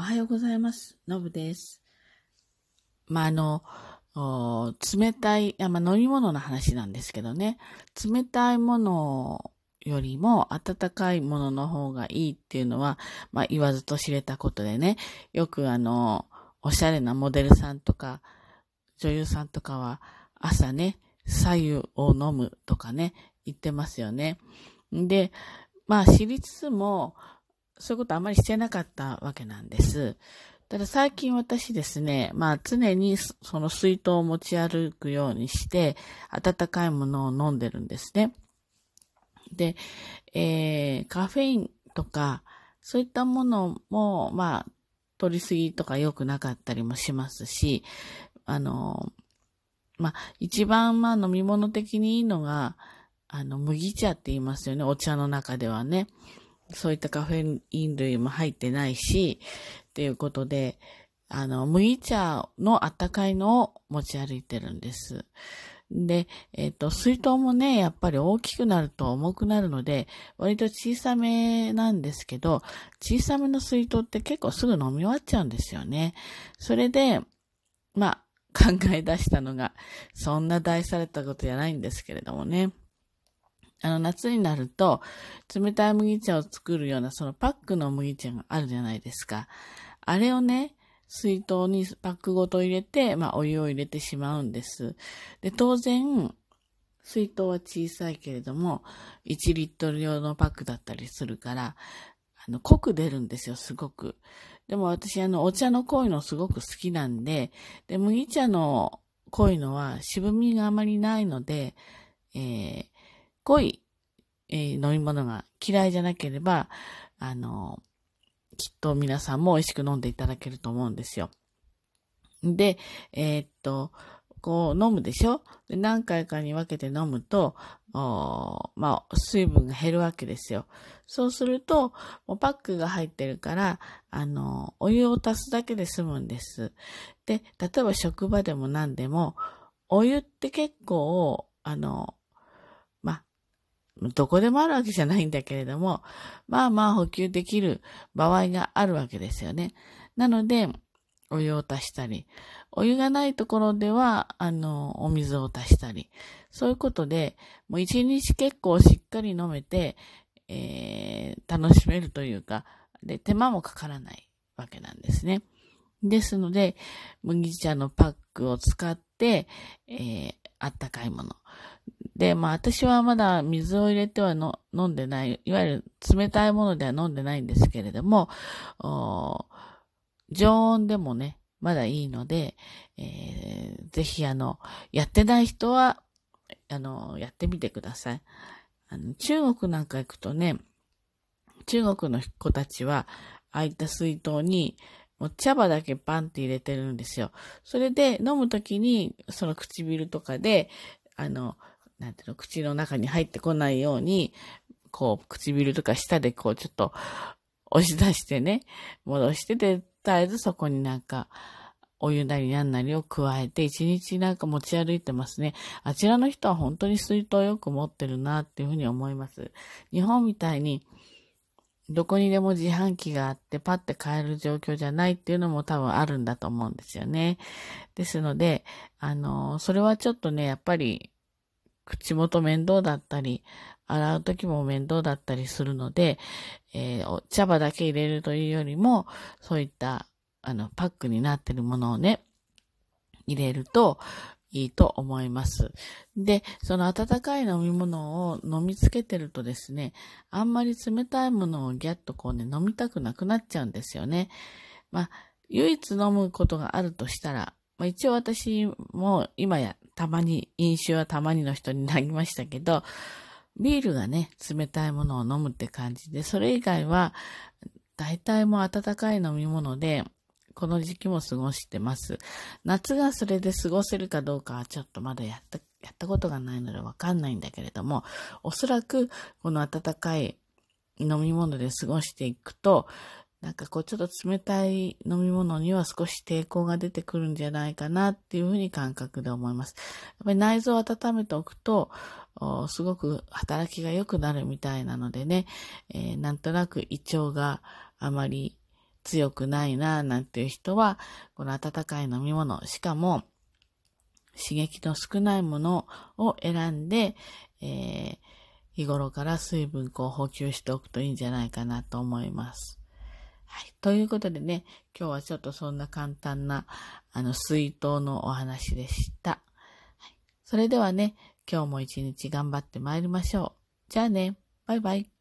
おはようございます。のぶです。まあ、あの、冷たい、まあ、飲み物の話なんですけどね。冷たいものよりも温かいものの方がいいっていうのは、まあ、言わずと知れたことでね。よくあの、おしゃれなモデルさんとか、女優さんとかは朝ね、左右を飲むとかね、言ってますよね。で、まあ知りつつも、そういうことあまりしてなかったわけなんです。ただ最近私ですね、まあ常にその水筒を持ち歩くようにして、温かいものを飲んでるんですね。で、えー、カフェインとか、そういったものも、まあ、取りすぎとか良くなかったりもしますし、あの、まあ、一番まあ飲み物的にいいのが、あの、麦茶って言いますよね、お茶の中ではね。そういったカフェイン類も入ってないし、っていうことで、あの、麦茶のあったかいのを持ち歩いてるんです。で、えっ、と、水筒もね、やっぱり大きくなると重くなるので、割と小さめなんですけど、小さめの水筒って結構すぐ飲み終わっちゃうんですよね。それで、まあ、考え出したのが、そんな大されたことじゃないんですけれどもね。あの、夏になると、冷たい麦茶を作るような、そのパックの麦茶があるじゃないですか。あれをね、水筒にパックごと入れて、まあ、お湯を入れてしまうんです。で、当然、水筒は小さいけれども、1リットル用のパックだったりするから、あの、濃く出るんですよ、すごく。でも私、あの、お茶の濃いのすごく好きなんで、で、麦茶の濃いのは渋みがあまりないので、えー、濃い、えー、飲み物が嫌いじゃなければ、あの、きっと皆さんも美味しく飲んでいただけると思うんですよ。で、えー、っと、こう飲むでしょ？で何回かに分けて飲むと、まあ、水分が減るわけですよ。そうすると、もうパックが入ってるから、あの、お湯を足すだけで済むんです。で、例えば職場でも何でも、お湯って結構、あの、どこでもあるわけじゃないんだけれども、まあまあ補給できる場合があるわけですよね。なので、お湯を足したり、お湯がないところでは、あの、お水を足したり、そういうことで、もう一日結構しっかり飲めて、えー、楽しめるというか、で、手間もかからないわけなんですね。ですので、麦茶のパックを使って、えー、あったかいもの。で、まあ私はまだ水を入れてはの飲んでない、いわゆる冷たいものでは飲んでないんですけれども、常温でもね、まだいいので、えー、ぜひあの、やってない人は、あの、やってみてください。あの中国なんか行くとね、中国の子たちは、ああいた水筒に、もう茶葉だけパンって入れてるんですよ。それで飲むときに、その唇とかで、あの、なんていうの、口の中に入ってこないように、こう、唇とか舌でこう、ちょっと、押し出してね、戻して、で、絶えずそこになんか、お湯なりなんなりを加えて、一日なんか持ち歩いてますね。あちらの人は本当に水筒をよく持ってるなっていうふうに思います。日本みたいに、どこにでも自販機があってパッて買える状況じゃないっていうのも多分あるんだと思うんですよね。ですので、あの、それはちょっとね、やっぱり、口元面倒だったり、洗う時も面倒だったりするので、えー、茶葉だけ入れるというよりも、そういった、あの、パックになってるものをね、入れるといいと思います。で、その温かい飲み物を飲みつけてるとですね、あんまり冷たいものをギャッとこうね、飲みたくなくなっちゃうんですよね。まあ、唯一飲むことがあるとしたら、まあ、一応私も今やたまに、飲酒はたまにの人になりましたけど、ビールがね、冷たいものを飲むって感じで、それ以外は、大体もう温かい飲み物で、この時期も過ごしてます。夏がそれで過ごせるかどうかはちょっとまだやった、やったことがないのでわかんないんだけれども、おそらくこの温かい飲み物で過ごしていくと、なんかこうちょっと冷たい飲み物には少し抵抗が出てくるんじゃないかなっていうふうに感覚で思います。やっぱり内臓を温めておくと、すごく働きが良くなるみたいなのでね、えー、なんとなく胃腸があまり強くないな、なんていう人は、この温かい飲み物、しかも、刺激の少ないものを選んで、えー、日頃から水分を補給しておくといいんじゃないかなと思います。はい。ということでね、今日はちょっとそんな簡単な、あの、水筒のお話でした。はい、それではね、今日も一日頑張って参りましょう。じゃあね、バイバイ。